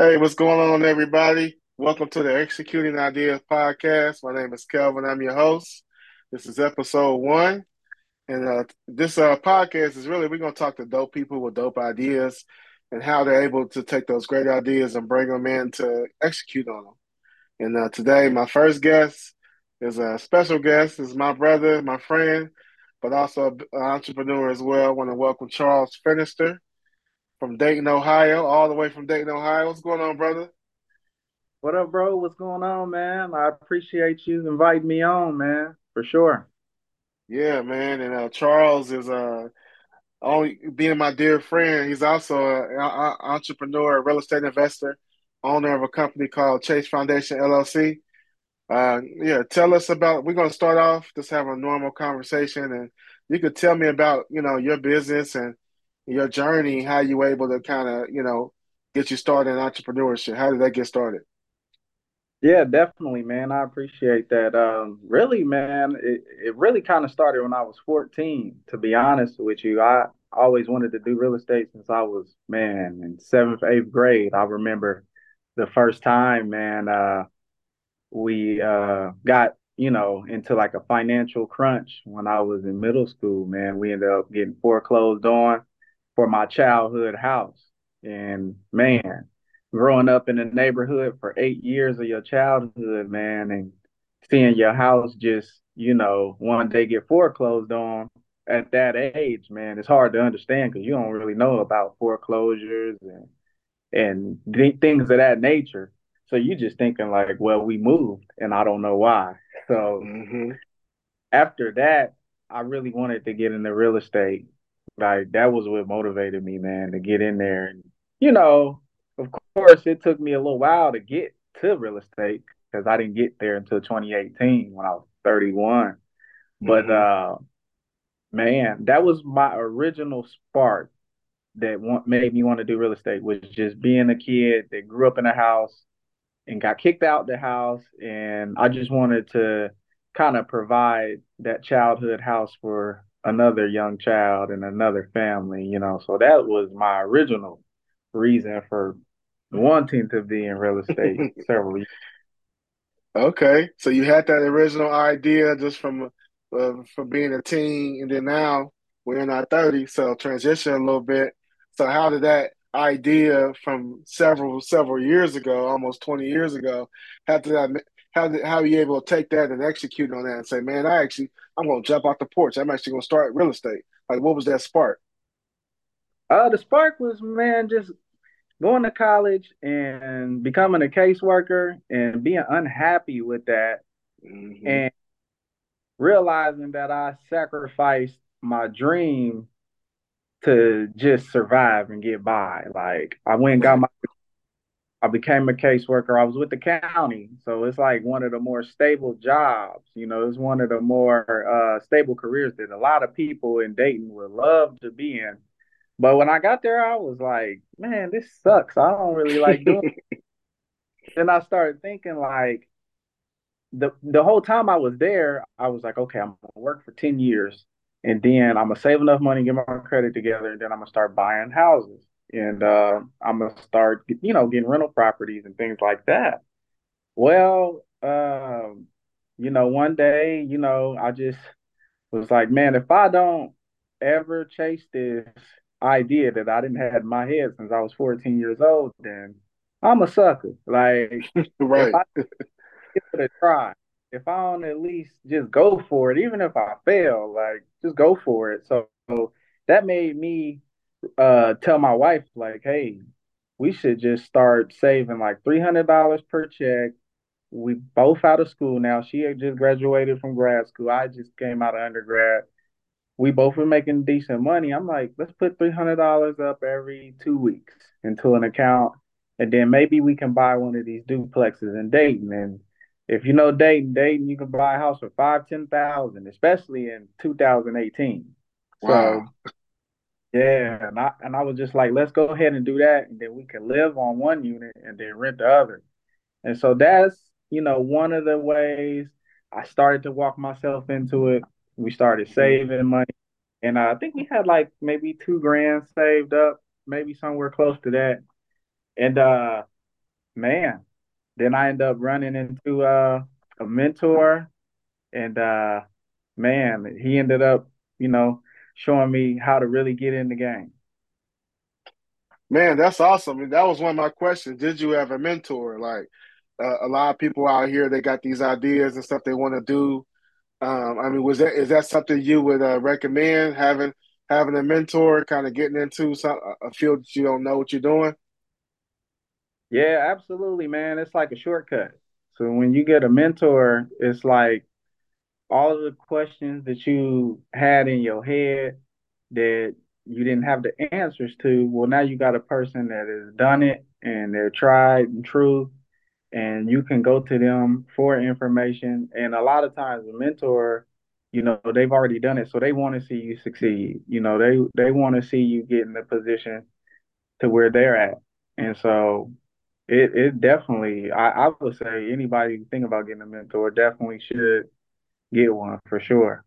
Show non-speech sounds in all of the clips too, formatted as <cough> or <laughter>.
Hey, what's going on, everybody? Welcome to the Executing Ideas podcast. My name is Kelvin. I'm your host. This is episode one. And uh, this uh, podcast is really, we're going to talk to dope people with dope ideas and how they're able to take those great ideas and bring them in to execute on them. And uh, today, my first guest is a special guest. Is my brother, my friend, but also an entrepreneur as well. I want to welcome Charles Finister from Dayton, Ohio, all the way from Dayton, Ohio. What's going on, brother? What up, bro? What's going on, man? I appreciate you inviting me on, man, for sure. Yeah, man. And uh, Charles is uh, only being my dear friend. He's also an entrepreneur, a real estate investor, owner of a company called Chase Foundation LLC. Uh, yeah, tell us about. We're gonna start off just have a normal conversation, and you could tell me about you know your business and your journey, how you able to kind of you know get you started in entrepreneurship. How did that get started? Yeah, definitely, man. I appreciate that. Um, really, man, it, it really kind of started when I was 14, to be honest with you. I always wanted to do real estate since I was, man, in seventh, eighth grade. I remember the first time, man, uh, we uh, got you know into like a financial crunch when I was in middle school. Man, we ended up getting foreclosed on for my childhood house, and man, growing up in the neighborhood for eight years of your childhood, man, and seeing your house just you know one day get foreclosed on at that age, man, it's hard to understand because you don't really know about foreclosures and and th- things of that nature. So you just thinking like, well, we moved and I don't know why. So mm-hmm. after that, I really wanted to get into real estate. Like that was what motivated me, man, to get in there. And you know, of course, it took me a little while to get to real estate because I didn't get there until 2018 when I was 31. But mm-hmm. uh, man, that was my original spark that want, made me want to do real estate was just being a kid that grew up in a house and got kicked out the house and I just wanted to kind of provide that childhood house for another young child and another family, you know. So that was my original reason for wanting to be in real estate <laughs> several years. Okay, so you had that original idea just from uh, from being a teen, and then now we're in our 30s, so transition a little bit. So how did that idea from several several years ago, almost 20 years ago, how did that how how are you able to take that and execute on that and say, man, I actually I'm gonna jump off the porch. I'm actually gonna start real estate. Like, what was that spark? Uh, the spark was man, just going to college and becoming a caseworker and being unhappy with that, mm-hmm. and realizing that I sacrificed my dream to just survive and get by. Like I went and got my I became a caseworker. I was with the county. So it's like one of the more stable jobs. You know, it's one of the more uh, stable careers that a lot of people in Dayton would love to be in. But when I got there, I was like, man, this sucks. I don't really like doing <laughs> it. then I started thinking like the the whole time I was there, I was like, okay, I'm gonna work for 10 years and then I'm gonna save enough money, get my credit together, and then I'm gonna start buying houses, and uh, I'm gonna start, you know, getting rental properties and things like that. Well, um, you know, one day, you know, I just was like, man, if I don't ever chase this idea that I didn't have in my head since I was 14 years old, then I'm a sucker. Like, <laughs> right. If I give it a try, if I don't at least just go for it, even if I fail, like just go for it. So, so that made me uh, tell my wife, like, hey, we should just start saving like three hundred dollars per check. We both out of school now. She had just graduated from grad school. I just came out of undergrad. We both were making decent money. I'm like, let's put three hundred dollars up every two weeks into an account, and then maybe we can buy one of these duplexes in Dayton and if you know Dayton, Dayton, you can buy a house for five, ten thousand, especially in 2018. Wow. So yeah, and I and I was just like, let's go ahead and do that, and then we can live on one unit and then rent the other. And so that's you know one of the ways I started to walk myself into it. We started mm-hmm. saving money, and I think we had like maybe two grand saved up, maybe somewhere close to that. And uh man, then I end up running into uh, a mentor, and uh, man, he ended up, you know, showing me how to really get in the game. Man, that's awesome. That was one of my questions. Did you have a mentor? Like uh, a lot of people out here, they got these ideas and stuff they want to do. Um, I mean, was that is that something you would uh, recommend having having a mentor, kind of getting into some a field that you don't know what you're doing? Yeah, absolutely, man. It's like a shortcut. So when you get a mentor, it's like all the questions that you had in your head that you didn't have the answers to. Well, now you got a person that has done it and they're tried and true, and you can go to them for information. And a lot of times, a mentor, you know, they've already done it, so they want to see you succeed. You know, they they want to see you get in the position to where they're at. And so it it definitely I, I would say anybody think about getting a mentor definitely should get one for sure.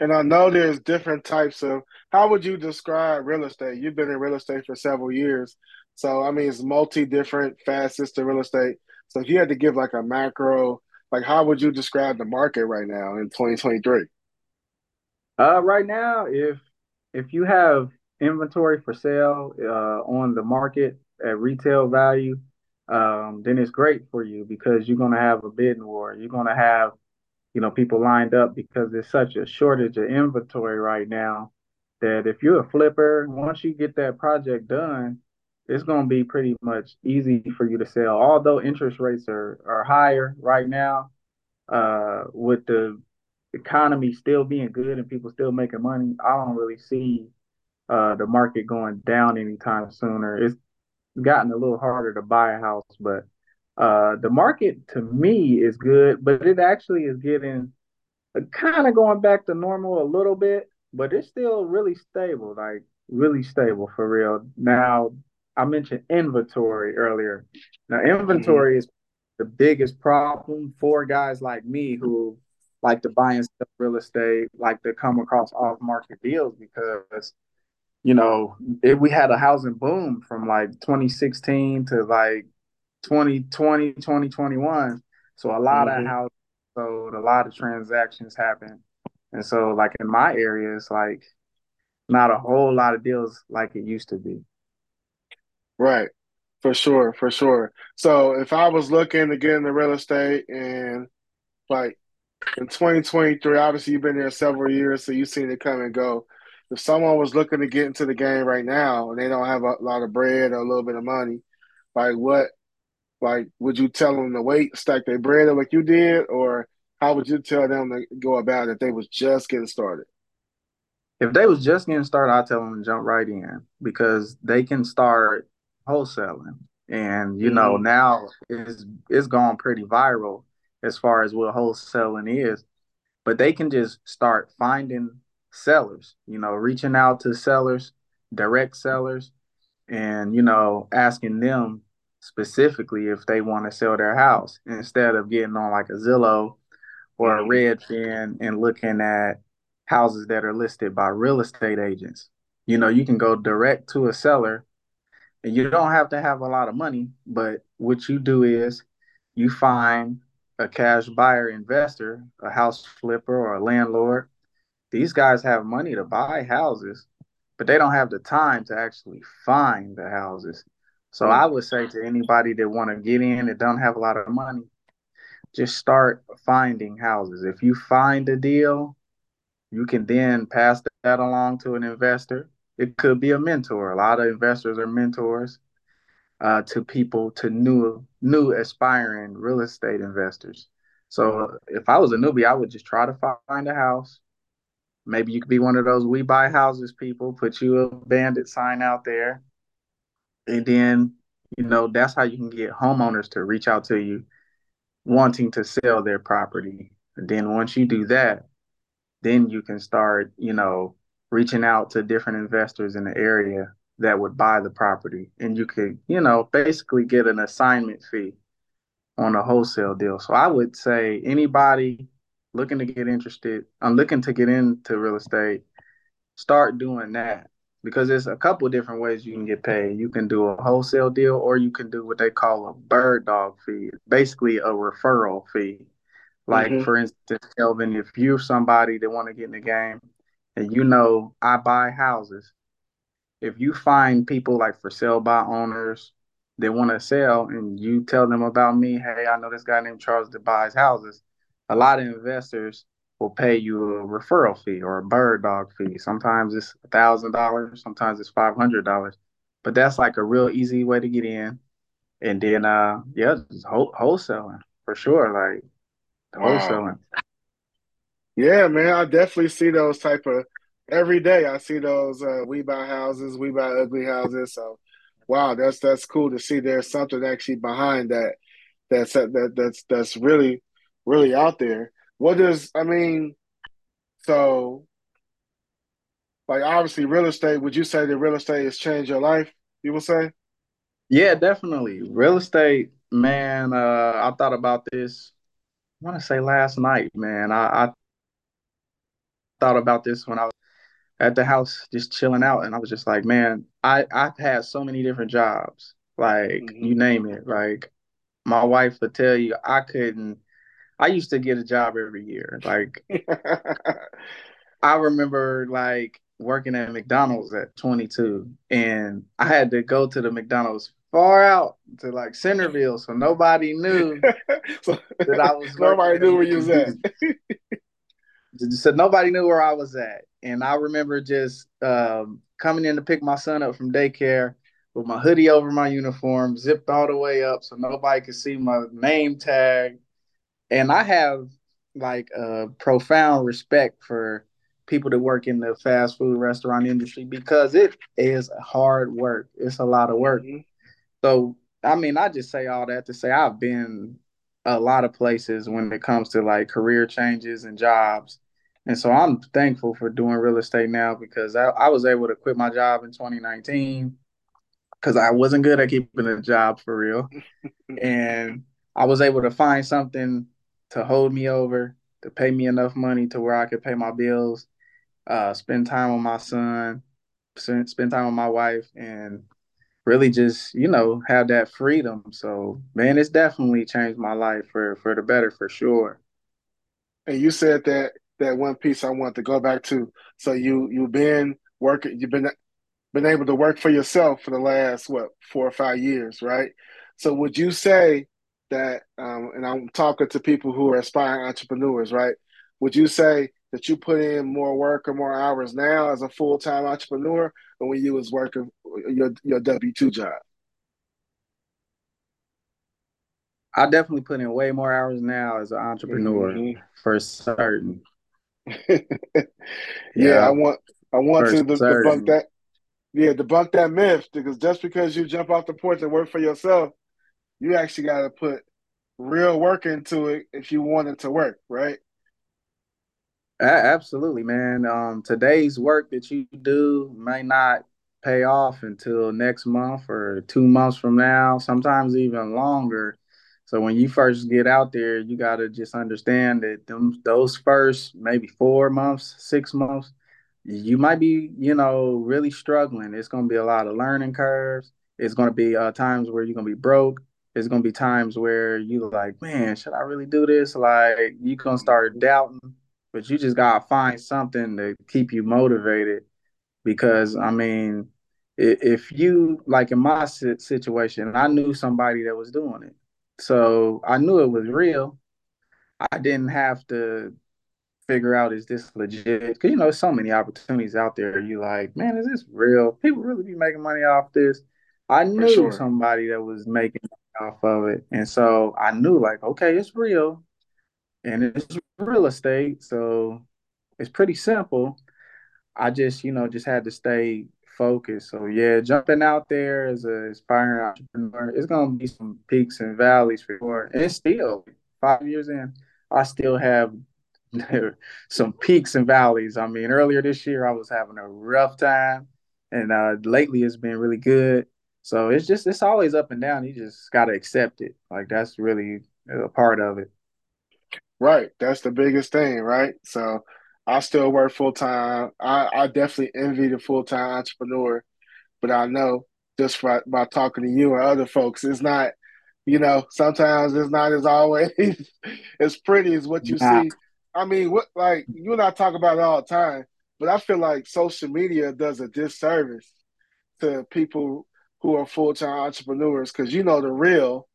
And I know there's different types of how would you describe real estate? You've been in real estate for several years. So I mean it's multi different facets to real estate. So if you had to give like a macro, like how would you describe the market right now in 2023? Uh right now if if you have inventory for sale uh on the market at retail value, um, then it's great for you because you're gonna have a bidding war. You're gonna have you know, people lined up because there's such a shortage of inventory right now that if you're a flipper, once you get that project done, it's going to be pretty much easy for you to sell. Although interest rates are, are higher right now, uh, with the economy still being good and people still making money, I don't really see uh, the market going down anytime sooner. It's gotten a little harder to buy a house, but uh, the market to me is good, but it actually is getting uh, kind of going back to normal a little bit, but it's still really stable, like really stable for real. Now, I mentioned inventory earlier. Now, inventory mm-hmm. is the biggest problem for guys like me who like to buy and sell real estate, like to come across off market deals because, you know, if we had a housing boom from like 2016 to like 2020, 2021. So a lot mm-hmm. of houses sold, a lot of transactions happen. And so like in my area, it's like not a whole lot of deals like it used to be. Right. For sure, for sure. So if I was looking to get into real estate and like in 2023, obviously you've been there several years, so you've seen it come and go. If someone was looking to get into the game right now and they don't have a lot of bread or a little bit of money, like what like, would you tell them to wait, stack their bread like you did, or how would you tell them to go about it if they was just getting started? If they was just getting started, I'd tell them to jump right in because they can start wholesaling. And you mm-hmm. know, now it's it's gone pretty viral as far as what wholesaling is. But they can just start finding sellers, you know, reaching out to sellers, direct sellers, and you know, asking them specifically if they want to sell their house instead of getting on like a Zillow or a Redfin and looking at houses that are listed by real estate agents. You know, you can go direct to a seller and you don't have to have a lot of money, but what you do is you find a cash buyer investor, a house flipper or a landlord. These guys have money to buy houses, but they don't have the time to actually find the houses. So I would say to anybody that want to get in and don't have a lot of money, just start finding houses. If you find a deal, you can then pass that along to an investor. It could be a mentor. A lot of investors are mentors uh, to people, to new, new aspiring real estate investors. So if I was a newbie, I would just try to find a house. Maybe you could be one of those we buy houses people, put you a bandit sign out there and then you know that's how you can get homeowners to reach out to you wanting to sell their property. And then once you do that then you can start you know reaching out to different investors in the area that would buy the property. And you could you know basically get an assignment fee on a wholesale deal. So i would say anybody looking to get interested i'm looking to get into real estate start doing that because there's a couple different ways you can get paid. You can do a wholesale deal, or you can do what they call a bird dog fee, basically a referral fee. Like mm-hmm. for instance, Kelvin, if you're somebody that want to get in the game, and you know I buy houses, if you find people like for sale by owners that want to sell, and you tell them about me, hey, I know this guy named Charles that buys houses. A lot of investors will pay you a referral fee or a bird dog fee. Sometimes it's a thousand dollars, sometimes it's five hundred dollars. But that's like a real easy way to get in. And then uh yeah, just wholesaling for sure. Like wow. wholesaling. Yeah, man, I definitely see those type of every day. I see those uh, we buy houses, we buy ugly houses. So, wow, that's that's cool to see. There's something actually behind that. That's that that's that's really really out there. What does I mean? So, like obviously, real estate. Would you say that real estate has changed your life? You would say? Yeah, definitely. Real estate, man. Uh, I thought about this. I want to say last night, man. I, I thought about this when I was at the house just chilling out, and I was just like, man, I I've had so many different jobs, like mm-hmm. you name it. Like my wife would tell you, I couldn't I used to get a job every year. Like <laughs> I remember like working at McDonald's at 22 and I had to go to the McDonald's far out to like Centerville so nobody knew <laughs> so, that I was nobody knew where you was at. <laughs> so nobody knew where I was at. And I remember just um, coming in to pick my son up from daycare with my hoodie over my uniform, zipped all the way up so nobody could see my name tag and I have like a profound respect for people that work in the fast food restaurant industry because it is hard work. It's a lot of work. Mm-hmm. So I mean, I just say all that to say I've been a lot of places when it comes to like career changes and jobs. And so I'm thankful for doing real estate now because I, I was able to quit my job in 2019 because I wasn't good at keeping a job for real. <laughs> and I was able to find something to hold me over, to pay me enough money to where I could pay my bills, uh, spend time with my son, spend, spend time with my wife, and really just you know have that freedom. So man, it's definitely changed my life for for the better for sure. And you said that that one piece I want to go back to. So you you've been working, you've been been able to work for yourself for the last what four or five years, right? So would you say that, um, and I'm talking to people who are aspiring entrepreneurs, right? Would you say that you put in more work or more hours now as a full time entrepreneur than when you was working your your W two job? I definitely put in way more hours now as an entrepreneur mm-hmm. for certain. <laughs> yeah, yeah, I want I want to debunk that. Yeah, debunk that myth because just because you jump off the porch and work for yourself you actually got to put real work into it if you want it to work, right? Absolutely, man. Um, today's work that you do may not pay off until next month or two months from now, sometimes even longer. So when you first get out there, you got to just understand that them, those first maybe four months, six months, you might be, you know, really struggling. It's going to be a lot of learning curves. It's going to be uh, times where you're going to be broke there's gonna be times where you like, man, should I really do this? Like you gonna start doubting, but you just gotta find something to keep you motivated. Because I mean, if you like in my situation, I knew somebody that was doing it, so I knew it was real. I didn't have to figure out is this legit because you know so many opportunities out there. You like, man, is this real? People really be making money off this. I knew sure. somebody that was making off of it. And so I knew like, okay, it's real and it's real estate. So it's pretty simple. I just, you know, just had to stay focused. So yeah, jumping out there as an aspiring entrepreneur, it's gonna be some peaks and valleys for sure. And still five years in, I still have <laughs> some peaks and valleys. I mean, earlier this year I was having a rough time, and uh, lately it's been really good. So it's just it's always up and down. You just got to accept it. Like that's really a part of it. Right. That's the biggest thing, right? So I still work full time. I, I definitely envy the full time entrepreneur, but I know just by, by talking to you and other folks, it's not, you know, sometimes it's not as always <laughs> as pretty as what you Nah. see. I mean, what like you and I talk about it all the time, but I feel like social media does a disservice to people who are full time entrepreneurs because you know the real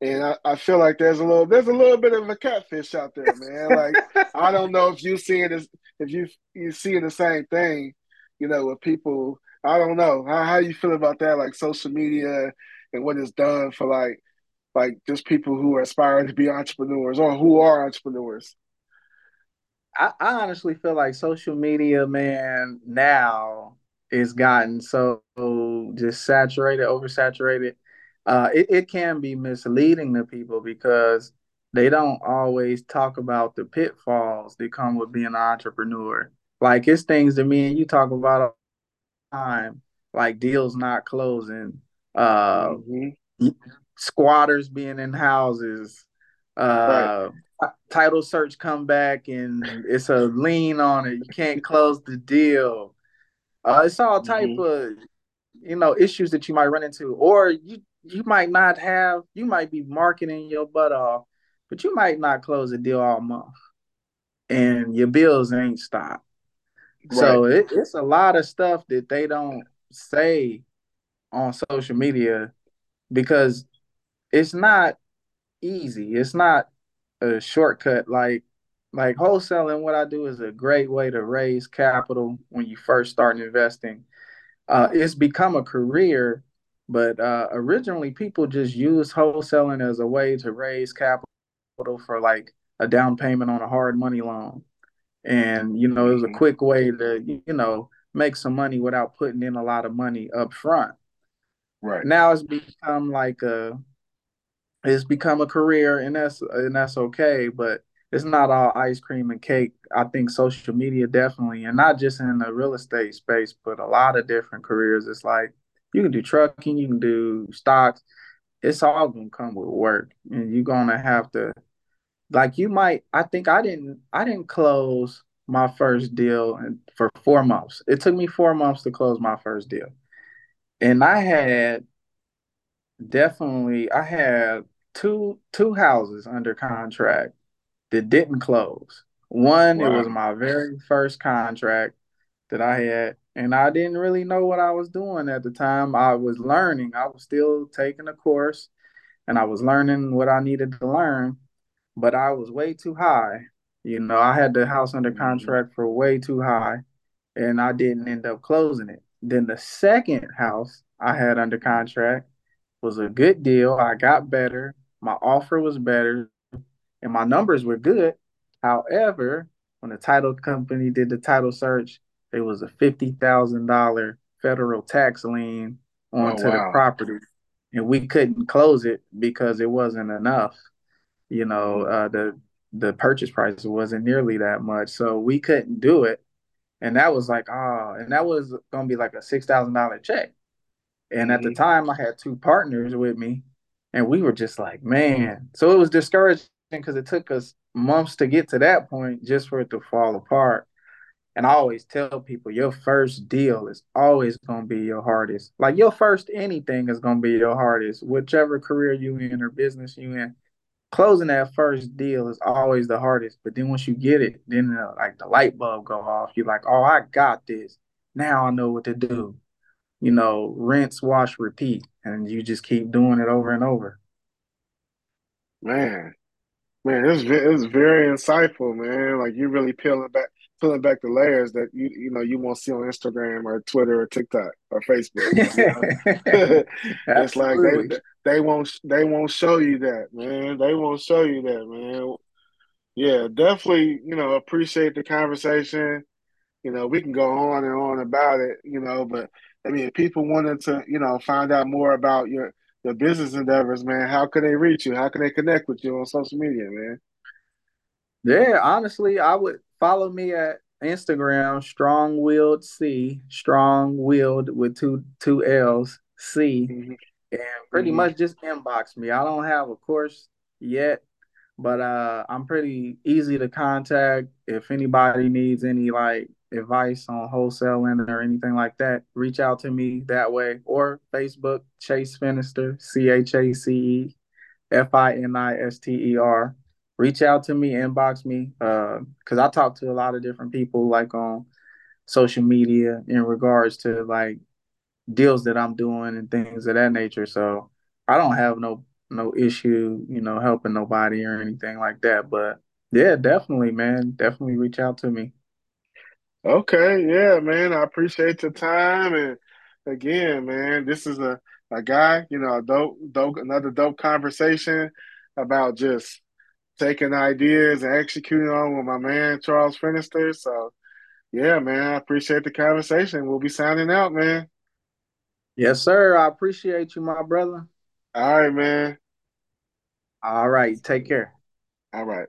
and I, I feel like there's a little there's a little bit of a catfish out there, man. Like <laughs> I don't know if you seeing this if you you seeing the same thing, you know, with people. I don't know how how you feel about that, like social media and what it's done for like like just people who are aspiring to be entrepreneurs or who are entrepreneurs. I, I honestly feel like social media, man, now is gotten so just saturated, oversaturated. Uh, it, it can be misleading to people because they don't always talk about the pitfalls that come with being an entrepreneur. Like it's things that me and you talk about all the time, like deals not closing, uh, hmm squatters being in houses, Right. uh, title search come back and it's a lien on it. You can't close the deal. Uh, it's all type hmm of you know issues that you might run into, or you you might not have. You might be marketing your butt off, but you might not close a deal all month, and your bills ain't stopped. Right. So it, it's a lot of stuff that they don't say on social media because it's not easy. It's not a shortcut. Like like wholesaling, what I do is a great way to raise capital when you first start investing. Uh, it's become a career, but uh, originally people just used wholesaling as a way to raise capital for like a down payment on a hard money loan. And you know, it was a hmm quick way to you know make some money without putting in a lot of money up front. Right. Now it's become like a it's become a career and that's and that's okay but it's not all ice cream and cake. I think social media definitely and not just in the real estate space but a lot of different careers. It's like you can do trucking you can do stocks. It's all gonna come with work and you're gonna have to like you might i think i didn't i didn't close my first deal for four months. It took me four months to close my first deal. And i had definitely I had two two houses under contract that didn't close. One, it was my very first contract that I had, and I didn't really know what I was doing at the time. I was learning. I was still taking a course and I was learning what I needed to learn, but I was way too high. You know, I had the house under hmm contract for way too high, and I didn't end up closing it. Then the second house I had under contract was a good deal. I got better. My offer was better and my numbers were good. However, when the title company did the title search, there was a $50,000 federal tax lien Oh onto the property. And we couldn't close it because it wasn't enough. You know, uh, the the purchase price wasn't nearly that much. So we couldn't do it. And that was like, oh, and that was gonna be like a six thousand dollar check. And at the hmm time, I had two partners with me, and we were just like, man. So it was discouraging because it took us months to get to that point just for it to fall apart. And I always tell people your first deal is always going to be your hardest. Like your first anything is going to be your hardest, whichever career you in or business you in. Closing that first deal is always the hardest. But then once you get it, then uh, like the light bulb go off. You're like, oh, I got this. Now I know what to do you know, rinse, wash, repeat, and you just keep doing it over and over. Man. Man, it's it's very insightful, man. Like you're really peeling back peeling back the layers that you you know you won't see on Instagram or Twitter or TikTok or Facebook. You know, <laughs> <laughs> it's like they they won't they won't show you that, man. They won't show you that, man. Yeah, definitely. You know, appreciate the conversation. You know, we can go on and on about it. You know, but I mean, people wanted to, you know, find out more about your your business endeavors, man, how can they reach you? How can they connect with you on social media, man? Yeah, honestly, I would follow me at Instagram, strong willed C, strong willed with two two L's, C, hmm and pretty hmm much just inbox me. I don't have a course yet, but uh, I'm pretty easy to contact. If anybody needs any like advice on wholesaling or anything like that, reach out to me that way or Facebook Chace Finister C H A C E F I N I S T E R. Reach out to me, inbox me, because uh, I talk to a lot of different people like on social media in regards to like deals that I'm doing and things of that nature. So I don't have no no issue, you know, helping nobody or anything like that. But yeah, definitely, man, definitely reach out to me. Okay, yeah, man, I appreciate the time and again, man, this is a a guy, you know, a dope, dope, another dope conversation about just taking ideas and executing on with my man Charles Finister. So, yeah, man, I appreciate the conversation. We'll be signing out, man. Yes, sir. I appreciate you, my brother. All right, man. All right. Take care. All right.